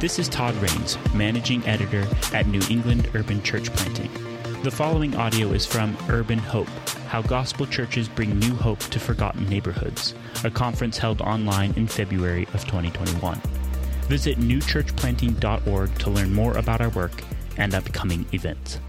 This is Todd Rains, Managing Editor at New England Urban Church Planting. The following audio is from Urban Hope How Gospel Churches Bring New Hope to Forgotten Neighborhoods, a conference held online in February of 2021. Visit newchurchplanting.org to learn more about our work and upcoming events.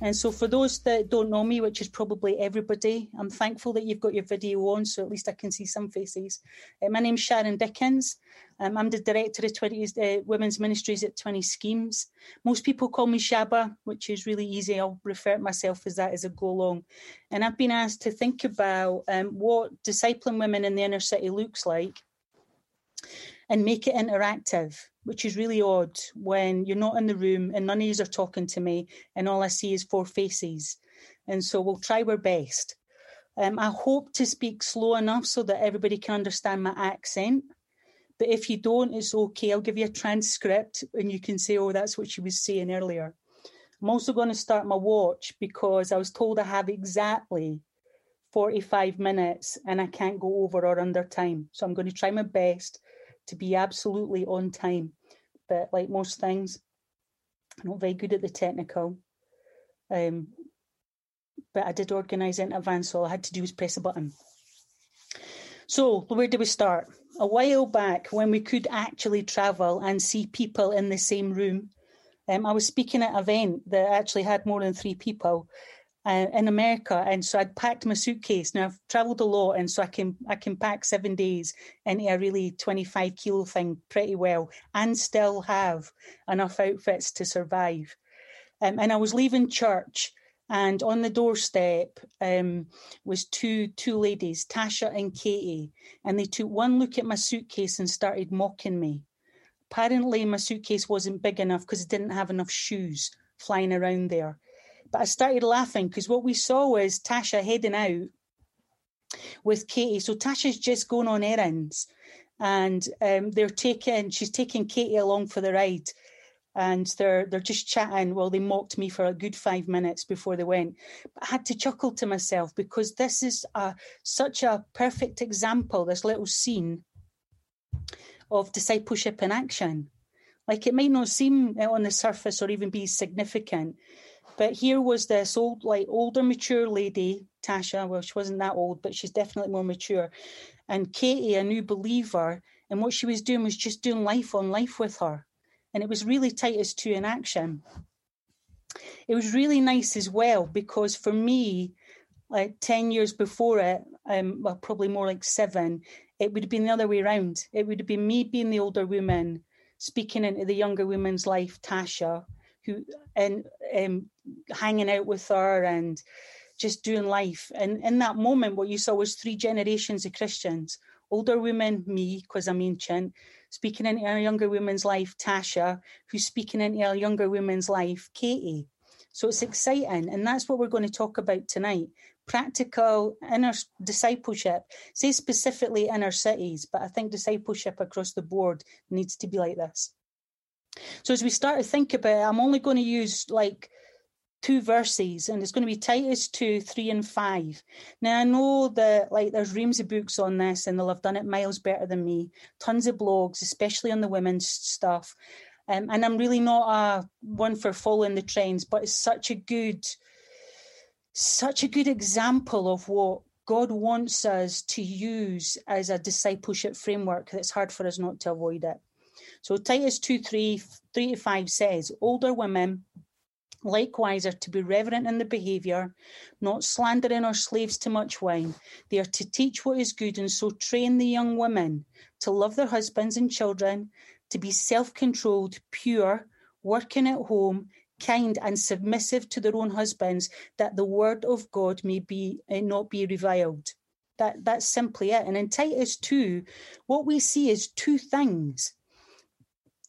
And so, for those that don't know me, which is probably everybody, I'm thankful that you've got your video on, so at least I can see some faces. Uh, my name's Sharon Dickens. Um, I'm the director of 20 uh, Women's Ministries at 20 Schemes. Most people call me Shaba, which is really easy. I'll refer to myself as that as I go along. And I've been asked to think about um, what discipling women in the inner city looks like and make it interactive, which is really odd when you're not in the room and none of you are talking to me and all I see is four faces. And so we'll try our best. Um, I hope to speak slow enough so that everybody can understand my accent. But if you don't, it's okay. I'll give you a transcript and you can say, oh, that's what she was saying earlier. I'm also going to start my watch because I was told I have exactly 45 minutes and I can't go over or under time. So I'm going to try my best to be absolutely on time. But like most things, I'm not very good at the technical. Um, but I did organise in advance, so all I had to do was press a button. So, where do we start? A while back, when we could actually travel and see people in the same room, um, I was speaking at an event that actually had more than three people uh, in America, and so I'd packed my suitcase. Now I've travelled a lot, and so I can I can pack seven days into a really twenty five kilo thing pretty well, and still have enough outfits to survive. Um, and I was leaving church, and on the doorstep um, was two two ladies, Tasha and Katie, and they took one look at my suitcase and started mocking me. Apparently, my suitcase wasn't big enough because it didn't have enough shoes flying around there. But I started laughing because what we saw was Tasha heading out with Katie. So Tasha's just going on errands, and um, they're taking she's taking Katie along for the ride and they're they're just chatting. Well, they mocked me for a good five minutes before they went. But I had to chuckle to myself because this is a, such a perfect example. This little scene of discipleship in action. Like it might not seem on the surface or even be significant, but here was this old, like older, mature lady, Tasha. Well, she wasn't that old, but she's definitely more mature. And Katie, a new believer, and what she was doing was just doing life on life with her and it was really Titus 2 in action. It was really nice as well because for me, like 10 years before it, um, well, probably more like seven, it would have been the other way around. It would have been me being the older woman, speaking into the younger woman's life, Tasha, who and um, hanging out with her and just doing life. And in that moment, what you saw was three generations of Christians older women, me, because I'm ancient, speaking into a younger woman's life, Tasha, who's speaking into a younger woman's life, Katie. So it's exciting. And that's what we're going to talk about tonight. Practical inner discipleship, say specifically inner cities, but I think discipleship across the board needs to be like this. So as we start to think about it, I'm only going to use like two verses and it's going to be Titus 2, 3 and 5. Now I know that like there's reams of books on this and they'll have done it miles better than me. Tons of blogs, especially on the women's stuff. Um, and I'm really not a one for following the trends, but it's such a good such a good example of what God wants us to use as a discipleship framework that it's hard for us not to avoid it. So Titus 2, 3, 3 to 5 says, older women Likewise, are to be reverent in their behaviour, not slandering or slaves to much wine. They are to teach what is good, and so train the young women to love their husbands and children, to be self controlled, pure, working at home, kind, and submissive to their own husbands, that the word of God may be eh, not be reviled. That that's simply it. And in Titus 2, what we see is two things.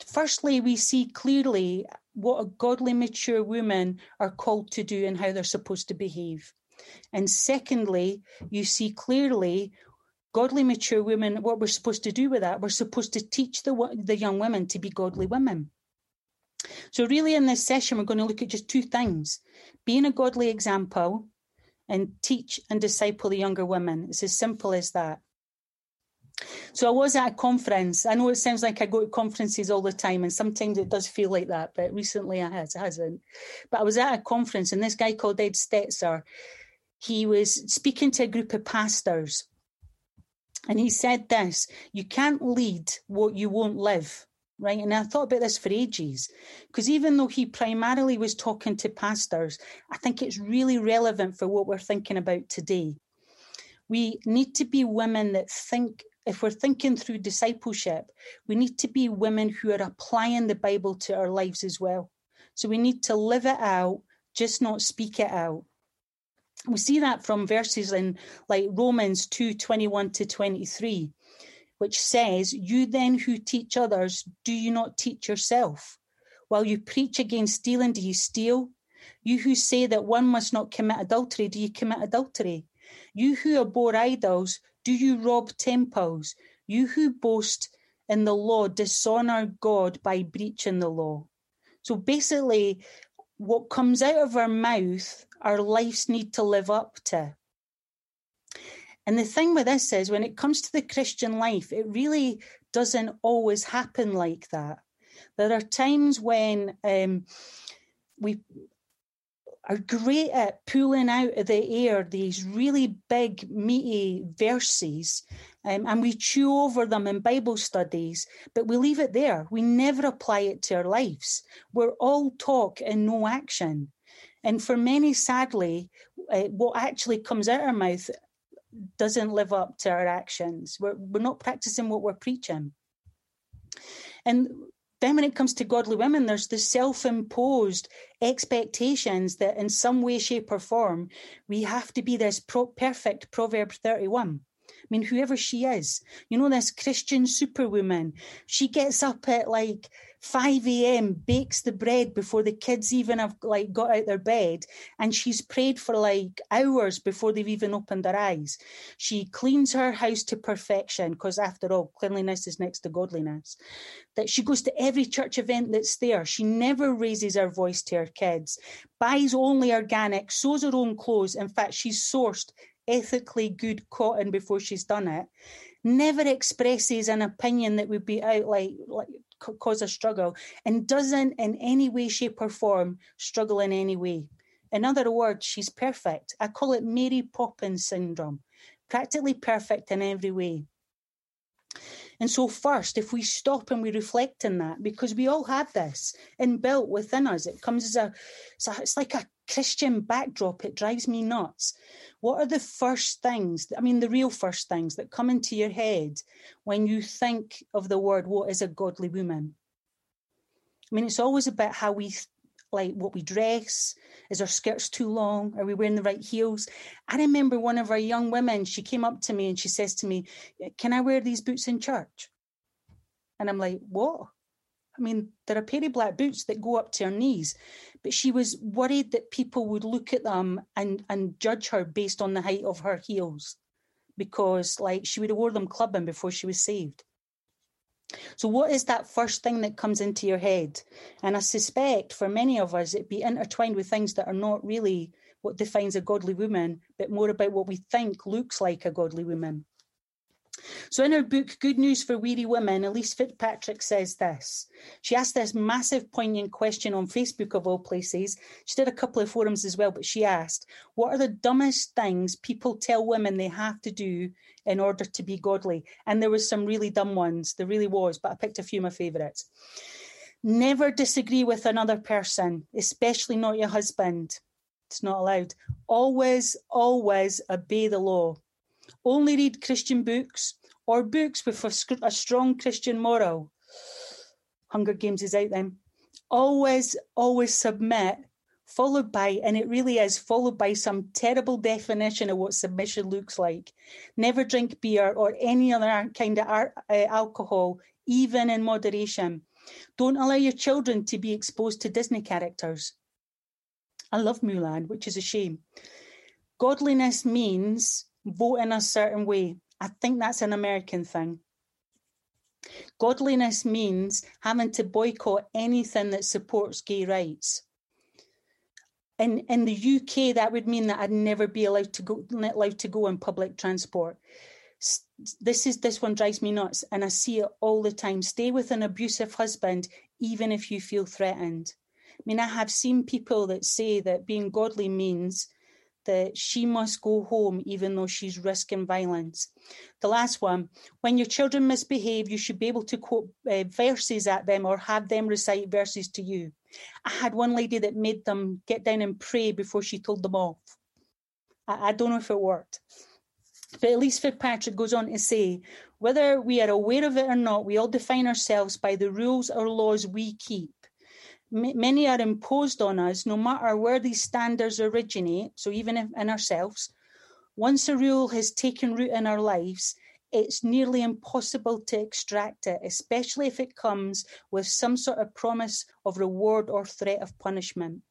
Firstly, we see clearly what a godly, mature woman are called to do and how they're supposed to behave. And secondly, you see clearly godly, mature women, what we're supposed to do with that. We're supposed to teach the, the young women to be godly women. So, really, in this session, we're going to look at just two things being a godly example and teach and disciple the younger women. It's as simple as that. So I was at a conference. I know it sounds like I go to conferences all the time, and sometimes it does feel like that, but recently it has, it hasn't. But I was at a conference, and this guy called Ed Stetzer, he was speaking to a group of pastors, and he said this: "You can't lead what you won't live." Right. And I thought about this for ages because even though he primarily was talking to pastors, I think it's really relevant for what we're thinking about today. We need to be women that think, if we're thinking through discipleship, we need to be women who are applying the Bible to our lives as well. So we need to live it out, just not speak it out. We see that from verses in like Romans 2 21 to 23, which says, You then who teach others, do you not teach yourself? While you preach against stealing, do you steal? You who say that one must not commit adultery, do you commit adultery? You who abhor idols, do you rob temples? You who boast in the law dishonor God by breaching the law. So basically, what comes out of our mouth, our lives need to live up to. And the thing with this is, when it comes to the Christian life, it really doesn't always happen like that. There are times when um, we are great at pulling out of the air these really big, meaty verses, um, and we chew over them in Bible studies, but we leave it there. We never apply it to our lives. We're all talk and no action. And for many, sadly, uh, what actually comes out of our mouth doesn't live up to our actions. We're, we're not practicing what we're preaching. And then, when it comes to godly women, there's the self imposed expectations that in some way, shape, or form, we have to be this pro- perfect Proverb 31. I mean, whoever she is, you know, this Christian superwoman, she gets up at like 5 a.m., bakes the bread before the kids even have like got out their bed, and she's prayed for like hours before they've even opened their eyes. She cleans her house to perfection, because after all, cleanliness is next to godliness. That she goes to every church event that's there. She never raises her voice to her kids, buys only organic, sews her own clothes. In fact, she's sourced ethically good cotton before she's done it never expresses an opinion that would be out like, like cause a struggle and doesn't in any way, shape, or form struggle in any way. In other words, she's perfect. I call it Mary Poppins syndrome, practically perfect in every way. And so, first, if we stop and we reflect on that, because we all have this inbuilt within us, it comes as a, it's, a, it's like a Christian backdrop. It drives me nuts. What are the first things, I mean, the real first things that come into your head when you think of the word, what is a godly woman? I mean, it's always about how we like what we dress. Is our skirts too long? Are we wearing the right heels? I remember one of our young women, she came up to me and she says to me, Can I wear these boots in church? And I'm like, What? I mean, there are pair of black boots that go up to her knees, but she was worried that people would look at them and, and judge her based on the height of her heels because, like, she would have wore them clubbing before she was saved. So, what is that first thing that comes into your head? And I suspect for many of us, it'd be intertwined with things that are not really what defines a godly woman, but more about what we think looks like a godly woman. So, in her book, Good News for Weary Women, Elyse Fitzpatrick says this. She asked this massive, poignant question on Facebook, of all places. She did a couple of forums as well, but she asked, What are the dumbest things people tell women they have to do in order to be godly? And there was some really dumb ones. There really was, but I picked a few of my favourites. Never disagree with another person, especially not your husband. It's not allowed. Always, always obey the law only read Christian books or books with a, a strong Christian moral. Hunger Games is out then. Always, always submit, followed by, and it really is, followed by some terrible definition of what submission looks like. Never drink beer or any other kind of uh, alcohol, even in moderation. Don't allow your children to be exposed to Disney characters. I love Mulan, which is a shame. Godliness means vote in a certain way. I think that's an American thing. Godliness means having to boycott anything that supports gay rights. In in the UK, that would mean that I'd never be allowed to go allowed to go on public transport. this is this one drives me nuts and i see it all the time stay with an abusive husband even if you feel threatened i mean i have seen people that say that being godly means that she must go home even though she's risking violence. The last one when your children misbehave you should be able to quote uh, verses at them or have them recite verses to you. I had one lady that made them get down and pray before she told them off. I, I don't know if it worked. But Elyse Fitzpatrick goes on to say, whether we are aware of it or not, we all define ourselves by the rules or laws we keep. Many are imposed on us, no matter where these standards originate, so even in ourselves. Once a rule has taken root in our lives, it's nearly impossible to extract it, especially if it comes with some sort of promise of reward or threat of punishment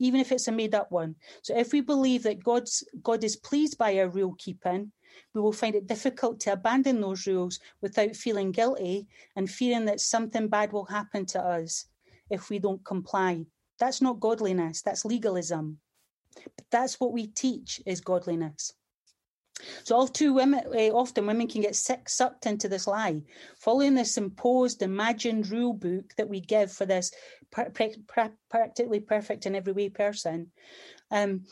even if it's a made up one. So if we believe that God's God is pleased by our rule keeping, we will find it difficult to abandon those rules without feeling guilty and fearing that something bad will happen to us if we don't comply. That's not godliness, that's legalism. But that's what we teach is godliness. So all too women, uh, often women can get sick, sucked into this lie, following this imposed, imagined rule book that we give for this practically perfect in every way person. Um,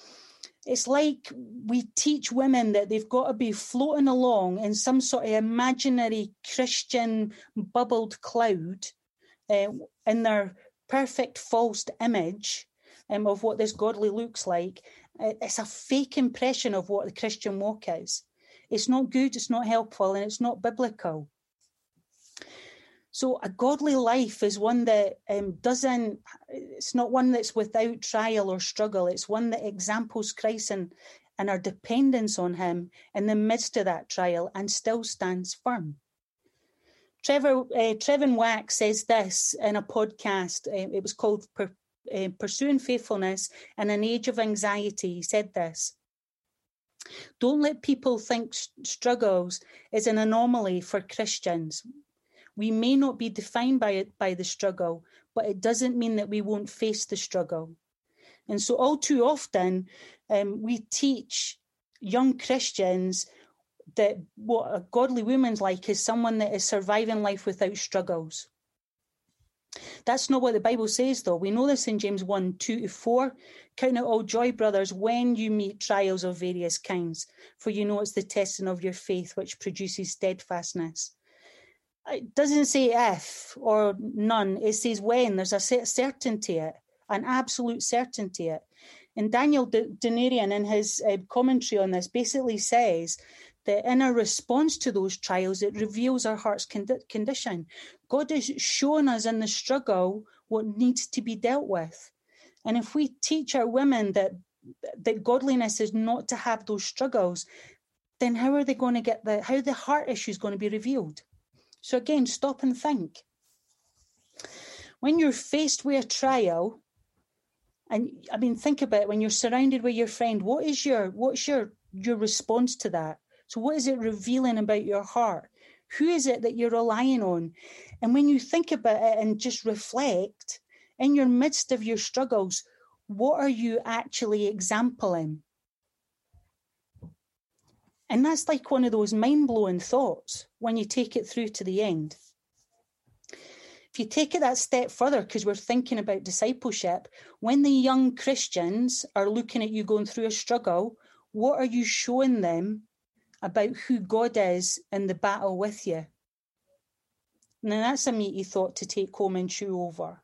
it's like we teach women that they've got to be floating along in some sort of imaginary Christian bubbled cloud uh, in their perfect false image um, of what this godly looks like. It's a fake impression of what the Christian walk is. It's not good, it's not helpful, and it's not biblical. So a godly life is one that um, doesn't, it's not one that's without trial or struggle. It's one that examples Christ and, and our dependence on him in the midst of that trial and still stands firm. Trevor uh, Trevin Wax says this in a podcast. Uh, it was called per, uh, "Pursuing Faithfulness in an Age of Anxiety." He said this: "Don't let people think struggles is an anomaly for Christians. We may not be defined by it by the struggle, but it doesn't mean that we won't face the struggle. And so, all too often, um, we teach young Christians that what a godly woman's like is someone that is surviving life without struggles. That's not what the Bible says, though. We know this in James 1 2 to 4. Count it all joy, brothers, when you meet trials of various kinds, for you know it's the testing of your faith which produces steadfastness it doesn't say if or none, it says when. There's a certainty it, an absolute certainty it. And Daniel Doriani, in his uh, commentary on this, basically says that in our response to those trials, it reveals our heart's condi- condition. God has shown us in the struggle what needs to be dealt with. And if we teach our women that that godliness is not to have those struggles, then how are they going to get the how the heart issue is going to be revealed? So again, stop and think. When you're faced with a trial, and I mean, think about it, when you're surrounded with your friend, what is your what's your your response to that? So what is it revealing about your heart? Who is it that you're relying on? And when you think about it and just reflect, in your midst of your struggles, what are you actually exempling? And that's like one of those mind blowing thoughts when you take it through to the end. If you take it that step further, because we're thinking about discipleship, when the young Christians are looking at you going through a struggle, what are you showing them about who God is in the battle with you? Now, that's a meaty thought to take home and chew over.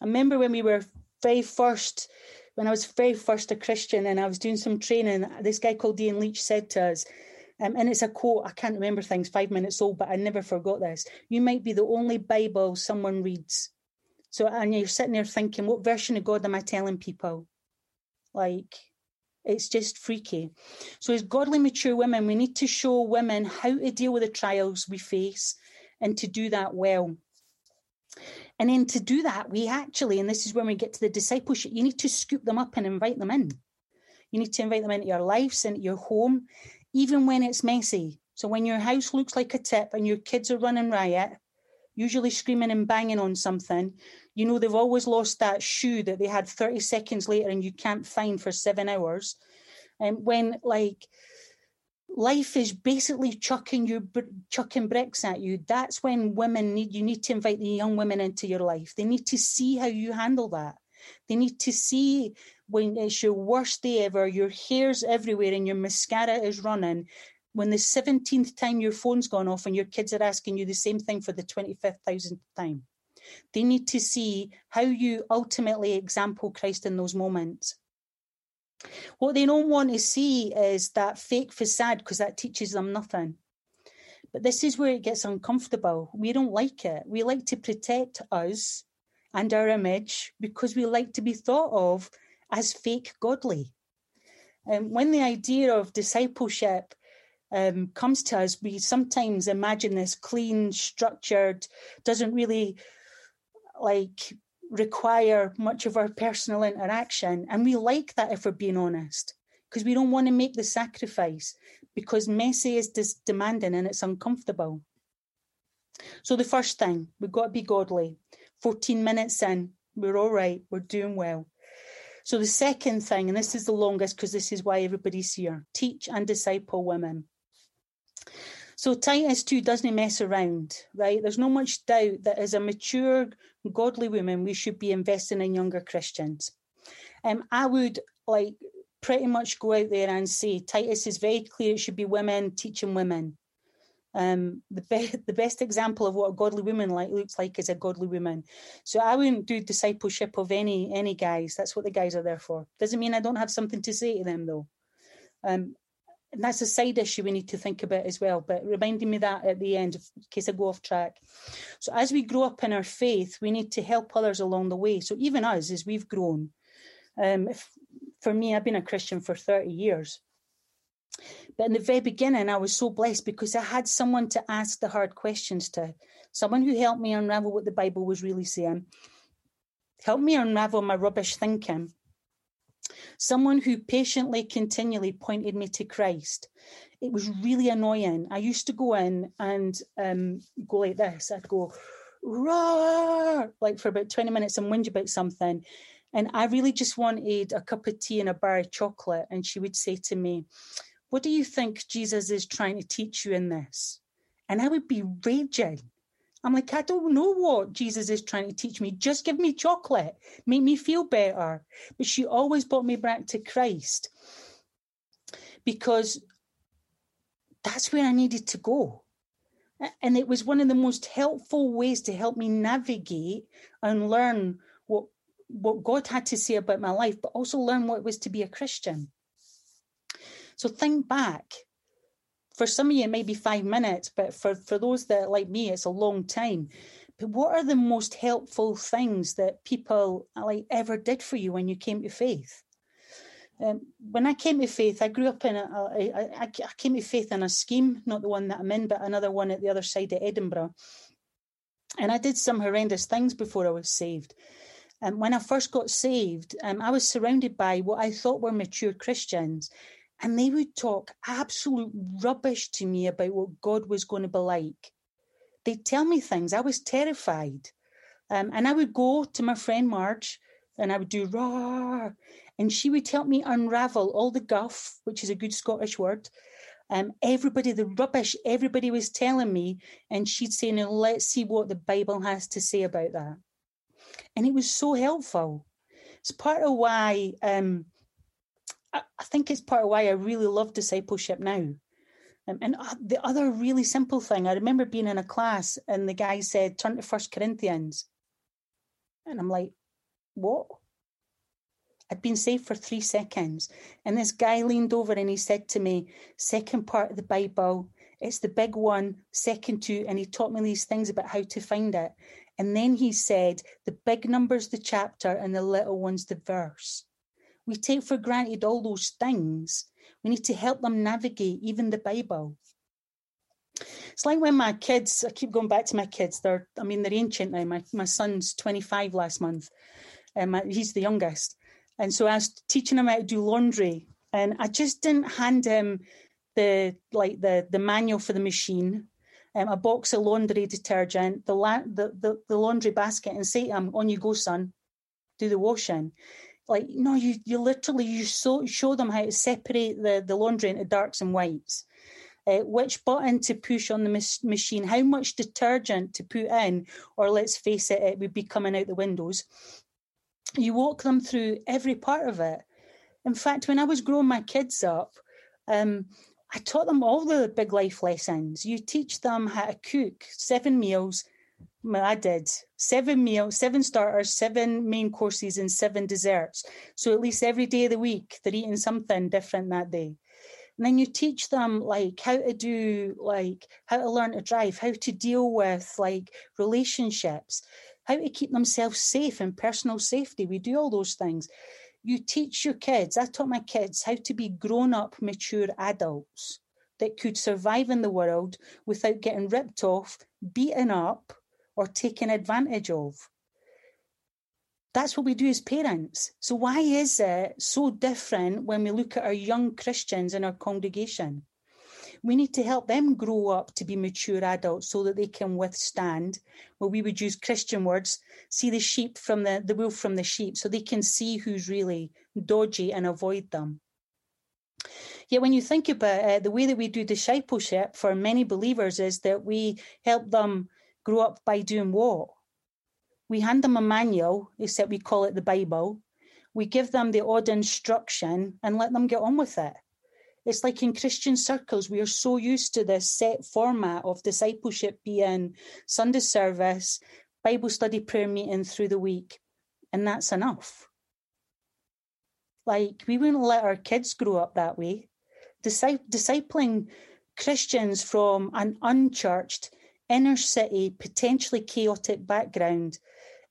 I remember when we were very first when I was very first a Christian and I was doing some training, this guy called Ian Leach said to us, um, and it's a quote, I can't remember things five minutes old, but I never forgot this. You might be the only Bible someone reads. So, and you're sitting there thinking, what version of God am I telling people? Like, it's just freaky. So, as godly, mature women, we need to show women how to deal with the trials we face and to do that well. And then to do that, we actually, and this is when we get to the discipleship, you need to scoop them up and invite them in. You need to invite them into your lives, into your home, even when it's messy. So when your house looks like a tip and your kids are running riot, usually screaming and banging on something, you know they've always lost that shoe that they had 30 seconds later and you can't find for seven hours. And when like life is basically chucking you chucking bricks at you that's when women need you need to invite the young women into your life. They need to see how you handle that. They need to see when it's your worst day ever your hair's everywhere and your mascara is running. When the 17th time your phone's gone off and your kids are asking you the same thing for the 25,000th time they need to see how you ultimately example christ in those moments what they don't want to see is that fake facade because that teaches them nothing. But this is where it gets uncomfortable. We don't like it. We like to protect us and our image because we like to be thought of as fake godly. And um, when the idea of discipleship um, comes to us, we sometimes imagine this clean, structured, doesn't really like require much of our personal interaction. And we like that if we're being honest, because we don't want to make the sacrifice because messy is dis- demanding and it's uncomfortable. So, the first thing, we've got to be godly. 14 minutes in, we're all right, we're doing well. So, the second thing, and this is the longest because this is why everybody's here teach and disciple women. So Titus 2 doesn't mess around, right? There's no much doubt that as a mature, godly woman, we should be investing in younger Christians. Um, I would like pretty much go out there and say Titus is very clear it should be women teaching women. Um, the, be- the best example of what a godly woman like looks like is a godly woman. So I wouldn't do discipleship of any any guys. That's what the guys are there for. Doesn't mean I don't have something to say to them though. Um, and that's a side issue we need to think about as well. But reminding me that at the end, in case I go off track. So as we grow up in our faith, we need to help others along the way. So even us, as we've grown, um, if, for me, I've been a Christian for 30 years. But in the very beginning, I was so blessed because I had someone to ask the hard questions to, someone who helped me unravel what the Bible was really saying, helped me unravel my rubbish thinking, someone who patiently, continually pointed me to Christ. It was really annoying. I used to go in and um, go like this. I'd go, roar, like for about 20 minutes and whinge about something. And I really just wanted a cup of tea and a bar of chocolate. And she would say to me, What do you think Jesus is trying to teach you in this? And I would be raging. I'm like, I don't know what Jesus is trying to teach me. Just give me chocolate, make me feel better. But she always brought me back to Christ because that's where I needed to go. And it was one of the most helpful ways to help me navigate and learn what what God had to say about my life, but also learn what it was to be a Christian. So think back for some of you, it may be five minutes, but for, for those that like me, it's a long time. But what are the most helpful things that people like ever did for you when you came to faith? Um, when I came to faith, I grew up in a, a, a, I came to faith in a scheme, not the one that I'm in, but another one at the other side of Edinburgh. And I did some horrendous things before I was saved. And when I first got saved, um, I was surrounded by what I thought were mature Christians and they would talk absolute rubbish to me about what God was going to be like. They'd tell me things. I was terrified. Um, and I would go to my friend Marge and I would do raw, and she would help me unravel all the guff, which is a good Scottish word. Um, everybody, the rubbish everybody was telling me, and she'd say, Now let's see what the Bible has to say about that. And it was so helpful. It's part of why um, I, think it's part of why I really love discipleship now. Um, and uh, the other really simple thing, I remember being in a class and the guy said, turn to First Corinthians. And I'm like, what? I'd been saved for three seconds. And this guy leaned over and he said to me, second part of the Bible, it's the big one, second two. And he taught me these things about how to find it. And then he said, the big number's the chapter and the little one's the verse. We take for granted all those things. We need to help them navigate even the Bible. It's like when my kids, I keep going back to my kids, they're, I mean, they're ancient now. My, my son's 25 last month, and my, he's the youngest. And so I was teaching him how to do laundry, and I just didn't hand him the like the the manual for the machine, um, a box of laundry detergent, the, la- the, the the laundry basket, and say to him, "On you go, son, do the washing." Like no you you literally you so, show them how to separate the the laundry into darks and whites uh, which button to push on the mas- machine how much detergent to put in or let's face it it would be coming out the windows you walk them through every part of it in fact when i was growing my kids up um, I taught them all the big life lessons. You teach them how to cook seven meals I did seven meals, seven starters, seven main courses, and seven desserts. So at least every day of the week, they're eating something different that day. And then you teach them like how to do, like how to learn to drive, how to deal with like relationships, how to keep themselves safe and personal safety. We do all those things. You teach your kids, I taught my kids how to be grown up, mature adults that could survive in the world without getting ripped off, beaten up, or taken advantage of. That's what we do as parents. So, why is it so different when we look at our young Christians in our congregation? We need to help them grow up to be mature adults so that they can withstand, well, we would use Christian words, see the sheep from the, the wolf from the sheep, so they can see who's really dodgy and avoid them. Yet, when you think about it, the way that we do discipleship for many believers is that we help them grow up by doing what? We hand them a manual, except we call it the Bible. We give them the odd instruction and let them get on with it. It's like in Christian circles, we are so used to this set format of discipleship being Sunday service, Bible study, prayer meeting through the week, and that's enough. Like, we wouldn't let our kids grow up that way. Discipling Christians from an unchurched, inner city, potentially chaotic background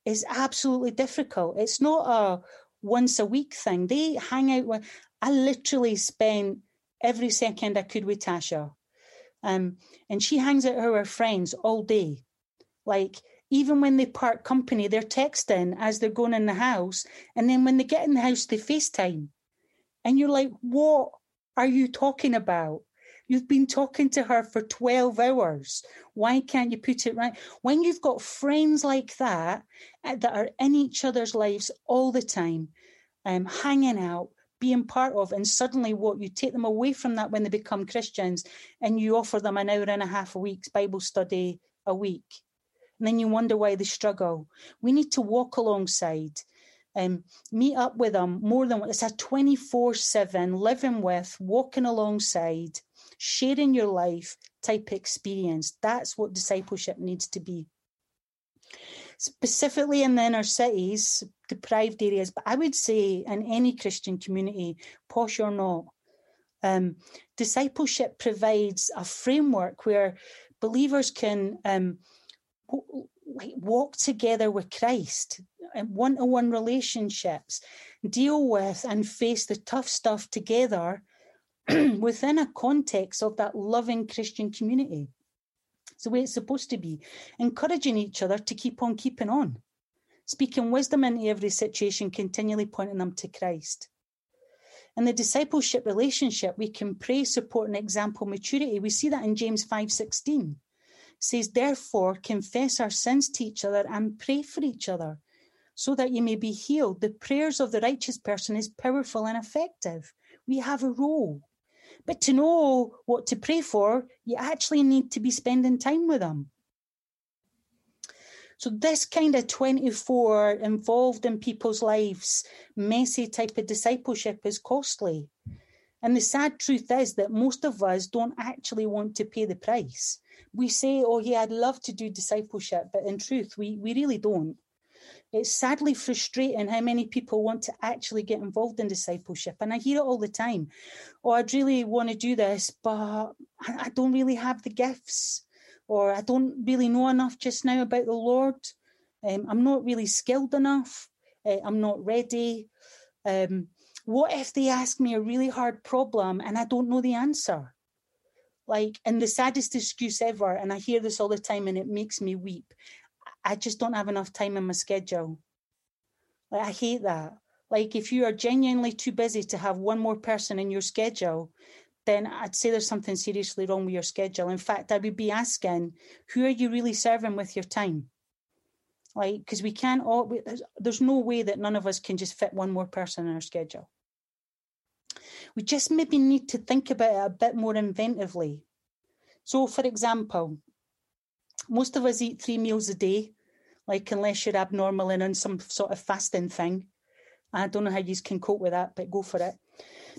is absolutely difficult. It's not a once a week thing. They hang out with, I literally spent every second I could with Tasha. Um, and she hangs out with her friends all day. Like, even when they part company, they're texting as they're going in the house. And then when they get in the house, they FaceTime. And you're like, what are you talking about? You've been talking to her for 12 hours. Why can't you put it right? When you've got friends like that uh, that are in each other's lives all the time, um, hanging out, being part of, and suddenly what you take them away from that when they become Christians and you offer them an hour and a half a week's Bible study a week. And then you wonder why they struggle. We need to walk alongside um, meet up with them more than what it's a 24 7 living with, walking alongside, sharing your life type experience. That's what discipleship needs to be. Specifically in the inner cities, deprived areas, but I would say in any Christian community, posh or not, um, discipleship provides a framework where believers can um, walk together with Christ, one to one relationships, deal with and face the tough stuff together within a context of that loving Christian community. It's the way it's supposed to be, encouraging each other to keep on keeping on, speaking wisdom into every situation, continually pointing them to Christ. In the discipleship relationship, we can pray, support, and example maturity. We see that in James 5:16. says, therefore, confess our sins to each other and pray for each other so that you may be healed. The prayers of the righteous person is powerful and effective. We have a role. But to know what to pray for, you actually need to be spending time with them. So, this kind of 24 involved in people's lives, messy type of discipleship is costly. And the sad truth is that most of us don't actually want to pay the price. We say, oh, yeah, I'd love to do discipleship, but in truth, we, we really don't. It's sadly frustrating how many people want to actually get involved in discipleship. And I hear it all the time. Oh, I'd really want to do this, but I don't really have the gifts, or I don't really know enough just now about the Lord. Um, I'm not really skilled enough. Uh, I'm not ready. Um, what if they ask me a really hard problem and I don't know the answer? Like, and the saddest excuse ever, and I hear this all the time and it makes me weep. I just don't have enough time in my schedule. Like, I hate that. Like, if you are genuinely too busy to have one more person in your schedule, then I'd say there's something seriously wrong with your schedule. In fact, I would be asking, who are you really serving with your time? like because we can't all we, there's, there's no way that none of us can just fit one more person in our schedule we just maybe need to think about it a bit more inventively so for example most of us eat three meals a day like unless you're abnormal and on some sort of fasting thing i don't know how you can cope with that but go for it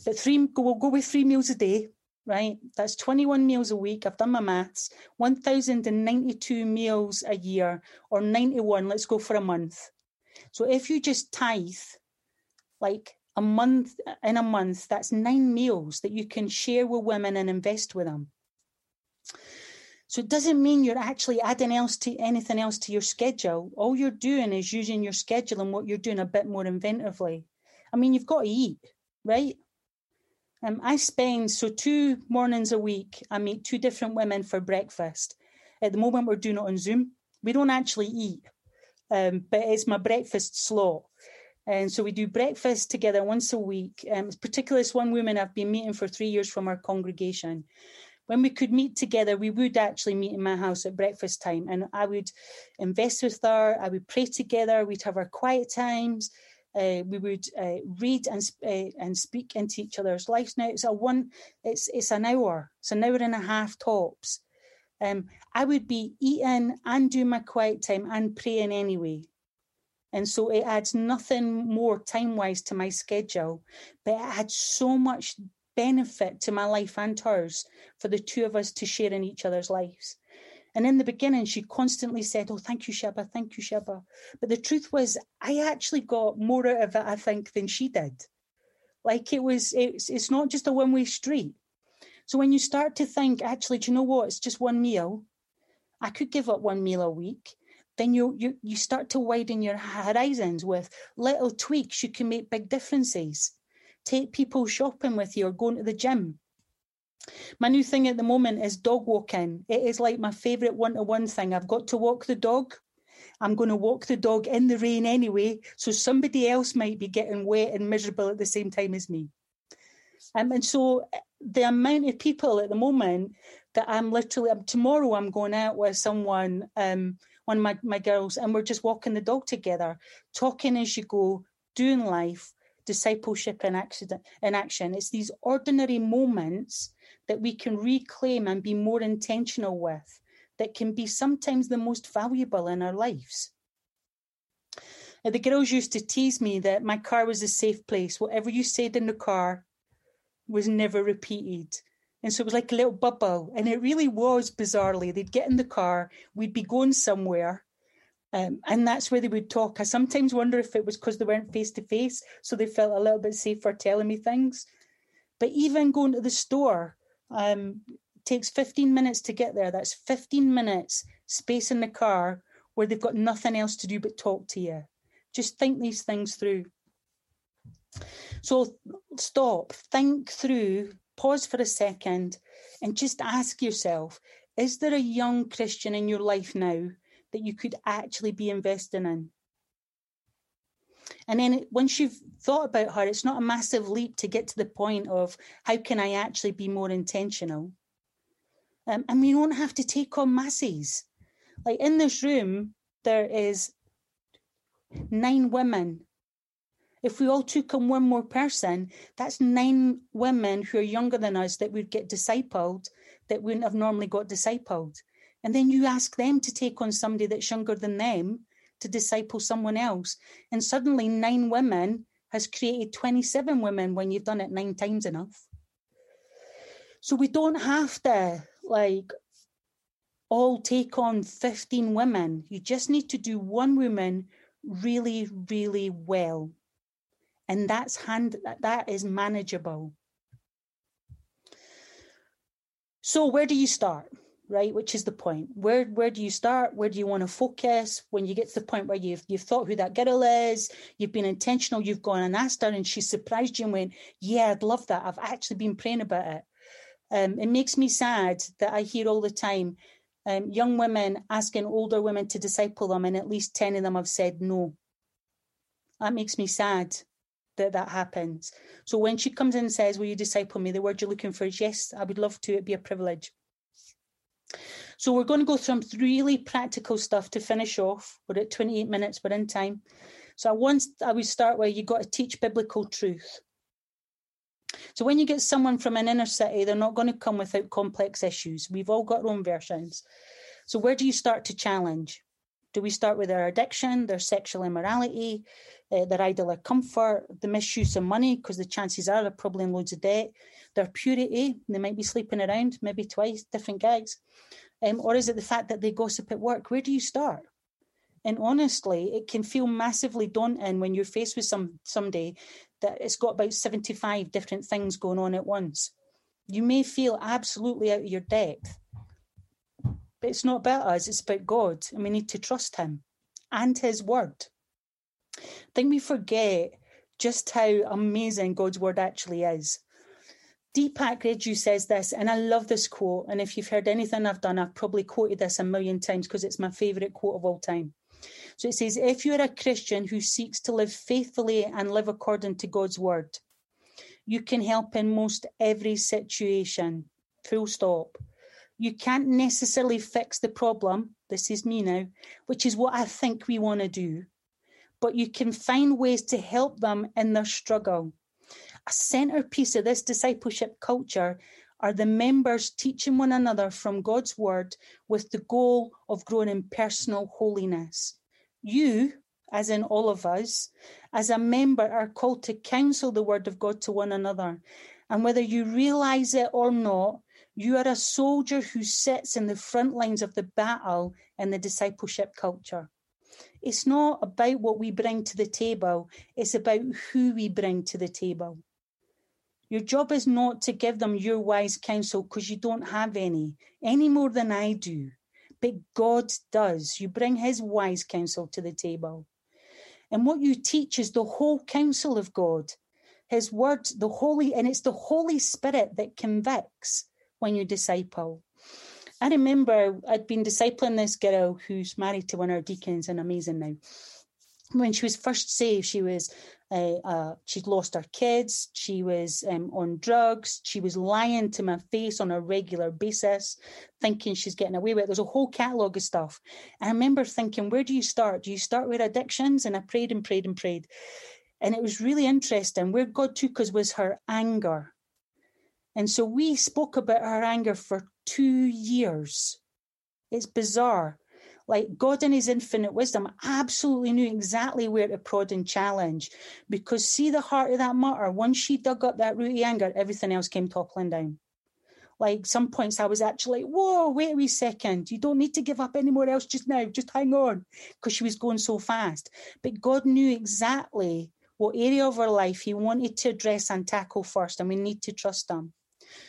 but three we'll go with three meals a day right? That's 21 meals a week. I've done my maths. 1,092 meals a year, or 91, let's go for a month. So if you just tithe like a month in a month, that's nine meals that you can share with women and invest with them. So it doesn't mean you're actually adding else to anything else to your schedule. All you're doing is using your schedule and what you're doing a bit more inventively. I mean, you've got to eat, right? Um, I spend so two mornings a week. I meet two different women for breakfast. At the moment, we're doing it on Zoom. We don't actually eat, um, but it's my breakfast slot. And so we do breakfast together once a week. Um, particularly this one woman I've been meeting for three years from our congregation. When we could meet together, we would actually meet in my house at breakfast time, and I would invest with her. I would pray together. We'd have our quiet times uh, we would uh, read and uh, and speak into each other's lives. Now it's a one, it's it's an hour, it's an hour and a half tops. Um, I would be eating and doing my quiet time and praying anyway, and so it adds nothing more time wise to my schedule, but it adds so much benefit to my life and hers for the two of us to share in each other's lives. And in the beginning, she constantly said, Oh, thank you, Shaba, thank you, Shaba. But the truth was, I actually got more out of it, I think, than she did. Like it was, it's, it's not just a one way street. So when you start to think, actually, do you know what? It's just one meal. I could give up one meal a week. Then you, you you start to widen your horizons with little tweaks. You can make big differences. Take people shopping with you or going to the gym my new thing at the moment is dog walking. It is like my favourite one to one thing. I've got to walk the dog. I'm going to walk the dog in the rain anyway, so somebody else might be getting wet and miserable at the same time as me. Um, and so the amount of people at the moment that I'm literally um, tomorrow I'm going out with someone, um, one of my, my girls, and we're just walking the dog together, talking as you go, doing life, discipleship in action. In action. It's these ordinary moments that we can reclaim and be more intentional with that can be sometimes the most valuable in our lives. The girls used to tease me that my car was a safe place. Whatever you said in the car was never repeated. And so it was like a little bubble. And it really was bizarrely. They'd get in the car, we'd be going somewhere, um, and that's where they would talk. I sometimes wonder if it was because they weren't face to face, so they felt a little bit safer telling me things. But even going to the store, um, takes 15 minutes to get there. That's 15 minutes space in the car where they've got nothing else to do but talk to you. Just think these things through. So stop, think through, pause for a second, and just ask yourself is there a young Christian in your life now that you could actually be investing in? And then once you've thought about her, it's not a massive leap to get to the point of how can I actually be more intentional? Um, and we don't have to take on masses. Like in this room, there is nine women. If we all took on one more person, that's nine women who are younger than us that would get discipled that wouldn't have normally got discipled. And then you ask them to take on somebody that's younger than them to disciple someone else. And suddenly, nine women has created 27 women when you've done it nine times enough. So we don't have to like all take on 15 women. You just need to do one woman really, really well. And that's hand that that is manageable. So where do you start? Right? Which is the point. Where where do you start? Where do you want to focus? When you get to the point where you've you've thought who that girl is, you've been intentional, you've gone and asked her, and she surprised you and went, "Yeah, I'd love that. I've actually been praying about it." Um, it makes me sad that I hear all the time um, young women asking older women to disciple them, and at least ten of them have said no. That makes me sad that that happens. So when she comes in and says, "Will you disciple me?" The word you're looking for is yes. I would love to. It'd be a privilege. So we're going to go through some really practical stuff to finish off. We're at 28 minutes, we're in time. So I once I would start where you've got to teach biblical truth. So when you get someone from an inner city, they're not going to come without complex issues. We've all got our own versions. So where do you start to challenge? Do we start with their addiction, their sexual immorality, uh, their idol of comfort, the misuse of money, because the chances are they're probably in loads of debt, their purity, they might be sleeping around, maybe twice, different guys. Um, or is it the fact that they gossip at work? Where do you start? And honestly, it can feel massively daunting when you're faced with some somebody that it's got about 75 different things going on at once. You may feel absolutely out of your depth. But it's not about us, it's about God, and we need to trust Him and His Word. I think we forget just how amazing God's Word actually is. Deepak Reju says this, and I love this quote. And if you've heard anything I've done, I've probably quoted this a million times because it's my favourite quote of all time. So it says, If you're a Christian who seeks to live faithfully and live according to God's word, you can help in most every situation. Full stop. You can't necessarily fix the problem. This is me now, which is what I think we want to do. But you can find ways to help them in their struggle. A centerpiece of this discipleship culture are the members teaching one another from God's word with the goal of growing in personal holiness. You, as in all of us, as a member, are called to counsel the word of God to one another. And whether you realize it or not, you are a soldier who sits in the front lines of the battle in the discipleship culture. It's not about what we bring to the table, it's about who we bring to the table. Your job is not to give them your wise counsel because you don't have any, any more than I do but God does. You bring his wise counsel to the table. And what you teach is the whole counsel of God, his word, the Holy, and it's the Holy Spirit that convicts when you disciple. I remember I'd been discipling this girl who's married to one of our deacons and amazing now. When she was first saved, she was uh, uh, she'd lost her kids. She was um, on drugs. She was lying to my face on a regular basis, thinking she's getting away with it. There's a whole catalogue of stuff. And I remember thinking, where do you start? Do you start with addictions? And I prayed and prayed and prayed. And it was really interesting. Where God took us was her anger. And so we spoke about her anger for two years. It's bizarre. Like God in his infinite wisdom absolutely knew exactly where to prod and challenge. Because see the heart of that matter, once she dug up that rooty anger, everything else came toppling down. Like some points I was actually, like, whoa, wait a wee second. You don't need to give up anywhere else just now. Just hang on. Because she was going so fast. But God knew exactly what area of her life he wanted to address and tackle first, and we need to trust him.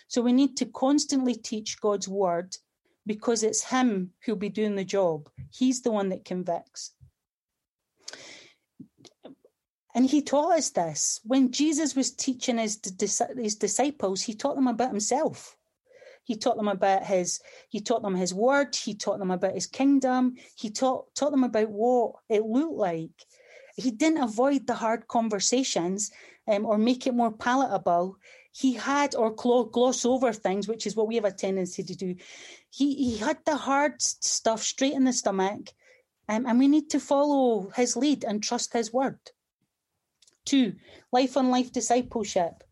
So we need to constantly teach God's word because it's him who'll be doing the job. He's the one that convicts. And he taught us this. When Jesus was teaching his, his disciples, he taught them about himself. He taught them about his, he taught them his word, he taught them about his kingdom, he taught, taught them about what it looked like. He didn't avoid the hard conversations um, or make it more palatable he had or gloss over things, which is what we have a tendency to do. He he had the hard stuff straight in the stomach, um, and we need to follow his lead and trust his word. Two, life on life discipleship.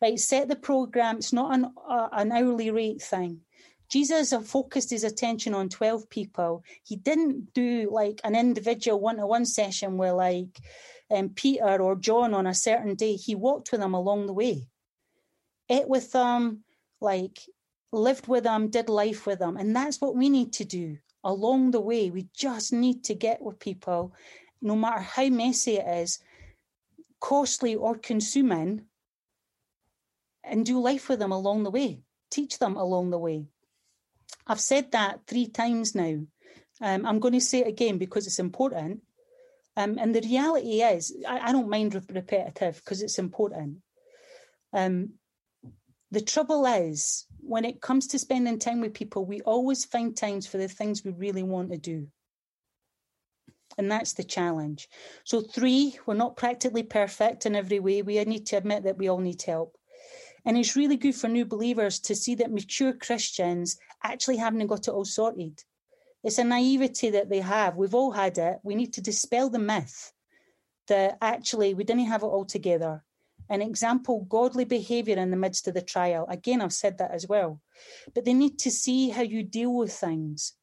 Right, set the program. It's not an uh, an hourly rate thing. Jesus focused his attention on 12 people. He didn't do like an individual one to one session where, like, um, Peter or John on a certain day, he walked with them along the way ate with them, like lived with them, did life with them. And that's what we need to do along the way. We just need to get with people, no matter how messy it is, costly or consuming, and do life with them along the way, teach them along the way. I've said that three times now. Um, I'm going to say it again because it's important. Um, and the reality is, I, I don't mind repetitive because it's important. Um, the trouble is, when it comes to spending time with people, we always find times for the things we really want to do. And that's the challenge. So, three, we're not practically perfect in every way. We need to admit that we all need help. And it's really good for new believers to see that mature Christians actually haven't got it all sorted. It's a naivety that they have. We've all had it. We need to dispel the myth that actually we didn't have it all together. An example, godly behaviour in the midst of the trial. Again, I've said that as well. But they need to see how you deal with things.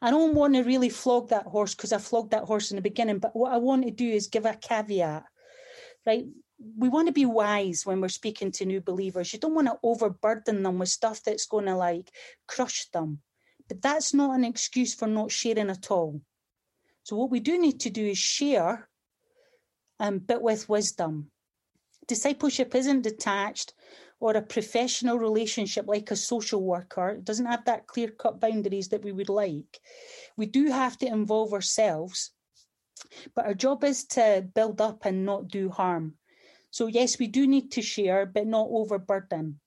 I don't want to really flog that horse because I flogged that horse in the beginning, but what I want to do is give a caveat, right? We want to be wise when we're speaking to new believers. You don't want to overburden them with stuff that's going to like crush them. But that's not an excuse for not sharing at all. So, what we do need to do is share, um, but with wisdom. Discipleship isn't detached or a professional relationship like a social worker. It doesn't have that clear cut boundaries that we would like. We do have to involve ourselves, but our job is to build up and not do harm. So, yes, we do need to share, but not overburden.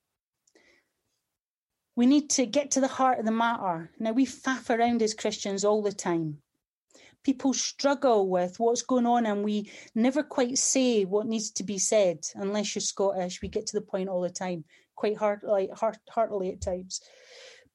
We need to get to the heart of the matter. Now, we faff around as Christians all the time. People struggle with what's going on, and we never quite say what needs to be said unless you're Scottish. We get to the point all the time, quite hard, like heart, heartily at times.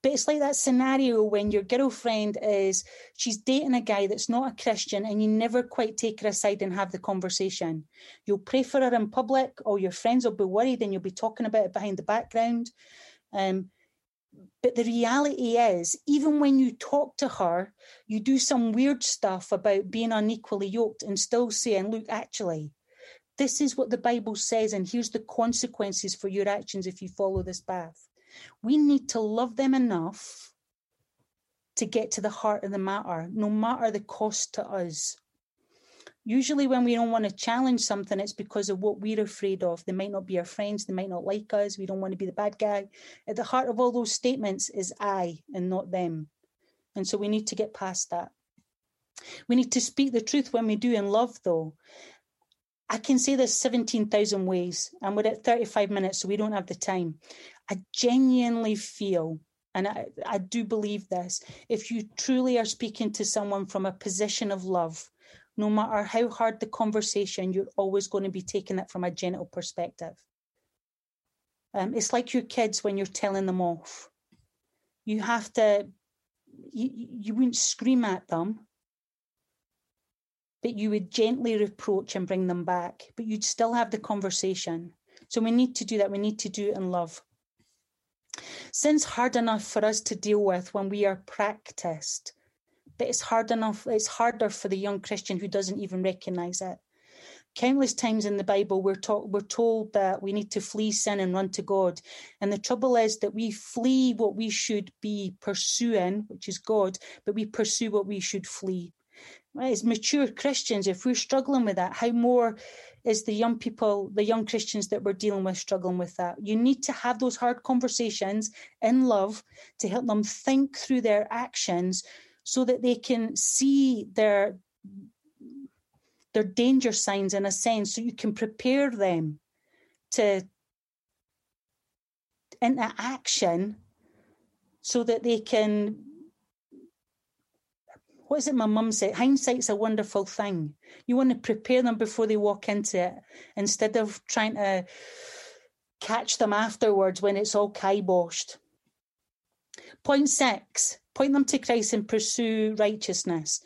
But it's like that scenario when your girlfriend is she's dating a guy that's not a Christian and you never quite take her aside and have the conversation. You'll pray for her in public, or your friends will be worried and you'll be talking about it behind the background. Um, but the reality is, even when you talk to her, you do some weird stuff about being unequally yoked and still saying, look, actually, this is what the Bible says, and here's the consequences for your actions if you follow this path. We need to love them enough to get to the heart of the matter, no matter the cost to us. Usually, when we don't want to challenge something, it's because of what we're afraid of. They might not be our friends, they might not like us, we don't want to be the bad guy. At the heart of all those statements is I and not them. And so we need to get past that. We need to speak the truth when we do in love, though. I can say this 17,000 ways, and we're at 35 minutes, so we don't have the time. I genuinely feel, and I, I do believe this, if you truly are speaking to someone from a position of love, no matter how hard the conversation, you're always going to be taking it from a gentle perspective. Um, it's like your kids when you're telling them off. You have to, you, you wouldn't scream at them, but you would gently reproach and bring them back, but you'd still have the conversation. So we need to do that. We need to do it in love. Sin's hard enough for us to deal with when we are practiced but it's hard enough, it's harder for the young Christian who doesn't even recognize it. Countless times in the Bible, we're, taught, we're told that we need to flee sin and run to God. And the trouble is that we flee what we should be pursuing, which is God, but we pursue what we should flee. As mature Christians, if we're struggling with that, how more is the young people, the young Christians that we're dealing with, struggling with that? You need to have those hard conversations in love to help them think through their actions so that they can see their their danger signs in a sense so you can prepare them to into action so that they can what is it my mum said? Hindsight's a wonderful thing. You want to prepare them before they walk into it instead of trying to catch them afterwards when it's all kiboshed. Point six point them to Christ and pursue righteousness.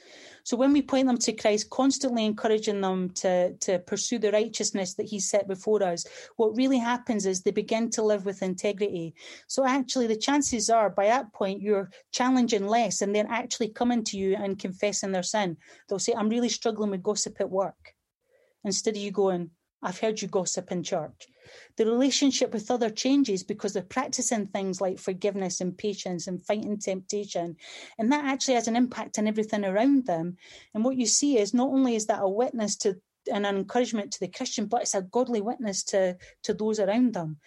So when we point them to Christ, constantly encouraging them to, to pursue the righteousness that He set before us, what really happens is they begin to live with integrity. So actually, the chances are by that point you're challenging less and they're actually coming to you and confessing their sin. They'll say, I'm really struggling with gossip at work. Instead of you going, I've heard you gossip in church. The relationship with other changes because they're practicing things like forgiveness and patience and fighting temptation. And that actually has an impact on everything around them. And what you see is not only is that a witness to and an encouragement to the Christian, but it's a godly witness to, to those around them.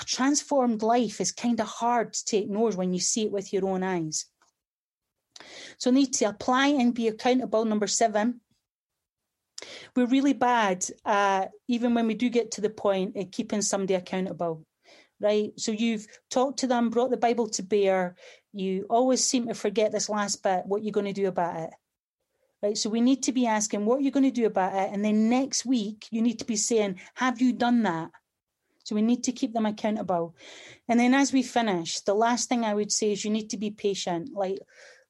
A transformed life is kind of hard to ignore when you see it with your own eyes. So need to apply and be accountable. Number seven, we're really bad at, even when we do get to the point of keeping somebody accountable, right? So you've talked to them, brought the Bible to bear. You always seem to forget this last bit, what you're going to do about it. Right, so we need to be asking what are you going to do about it, and then next week you need to be saying, "Have you done that?" So we need to keep them accountable. And then as we finish, the last thing I would say is you need to be patient. Like,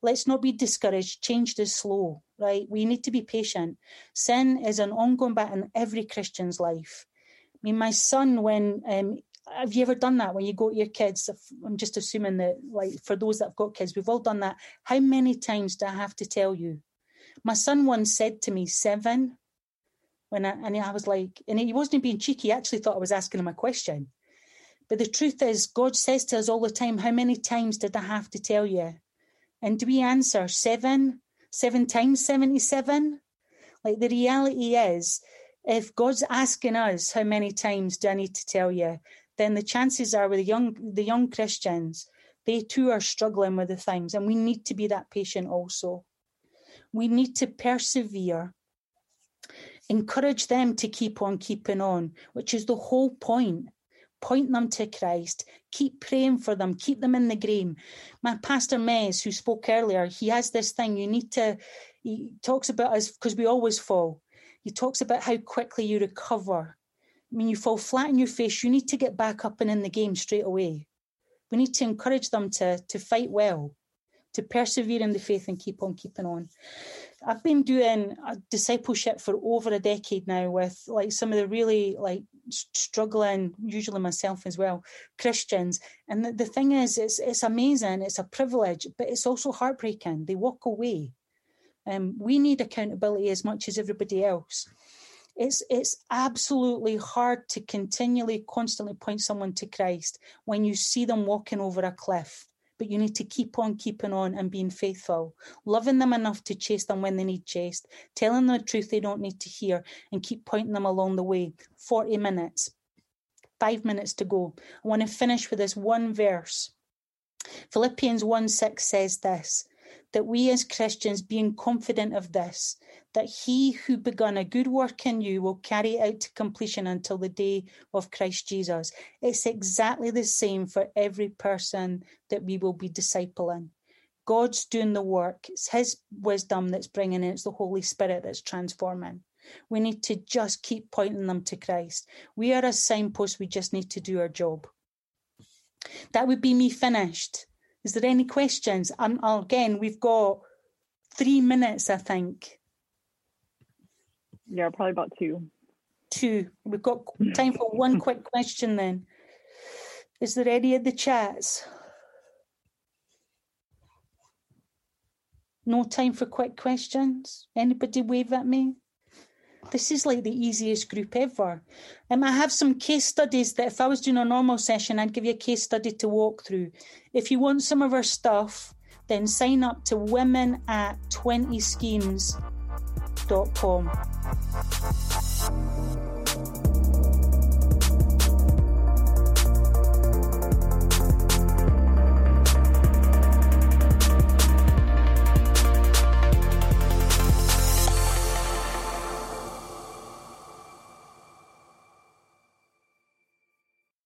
let's not be discouraged. Change is slow, right? We need to be patient. Sin is an ongoing battle in every Christian's life. I mean, my son, when um, have you ever done that when you go to your kids? I'm just assuming that, like, for those that have got kids, we've all done that. How many times do I have to tell you? My son once said to me, seven. When I, and I was like, and he wasn't being cheeky, he actually thought I was asking him a question. But the truth is, God says to us all the time, How many times did I have to tell you? And do we answer seven? Seven times 77? Like the reality is, if God's asking us how many times do I need to tell you, then the chances are with the young the young Christians, they too are struggling with the things, and we need to be that patient also. We need to persevere. Encourage them to keep on keeping on, which is the whole point. Point them to Christ. Keep praying for them. Keep them in the game. My pastor Mez, who spoke earlier, he has this thing. You need to. He talks about us because we always fall. He talks about how quickly you recover I mean, you fall flat on your face, you need to get back up and in the game straight away. We need to encourage them to, to fight well, to persevere in the faith and keep on keeping on. I've been doing discipleship for over a decade now with like some of the really like struggling, usually myself as well, Christians. And the, the thing is, it's it's amazing, it's a privilege, but it's also heartbreaking. They walk away. Um, we need accountability as much as everybody else it's it's absolutely hard to continually constantly point someone to christ when you see them walking over a cliff but you need to keep on keeping on and being faithful loving them enough to chase them when they need chased telling them the truth they don't need to hear and keep pointing them along the way. 40 minutes five minutes to go. I want to finish with this one verse. Philippians 1 6 says this that we as Christians, being confident of this, that he who begun a good work in you will carry it out to completion until the day of Christ Jesus. It's exactly the same for every person that we will be discipling. God's doing the work. It's His wisdom that's bringing it. It's the Holy Spirit that's transforming. We need to just keep pointing them to Christ. We are a signpost. We just need to do our job. That would be me finished. Is there any questions? Um, again, we've got three minutes, I think. Yeah, probably about two. Two. We've got time for one quick question then. Is there any in the chats? No time for quick questions? Anybody wave at me? This is like the easiest group ever. Um, I have some case studies that if I was doing a normal session, I'd give you a case study to walk through. If you want some of our stuff, then sign up to women at 20schemes.com.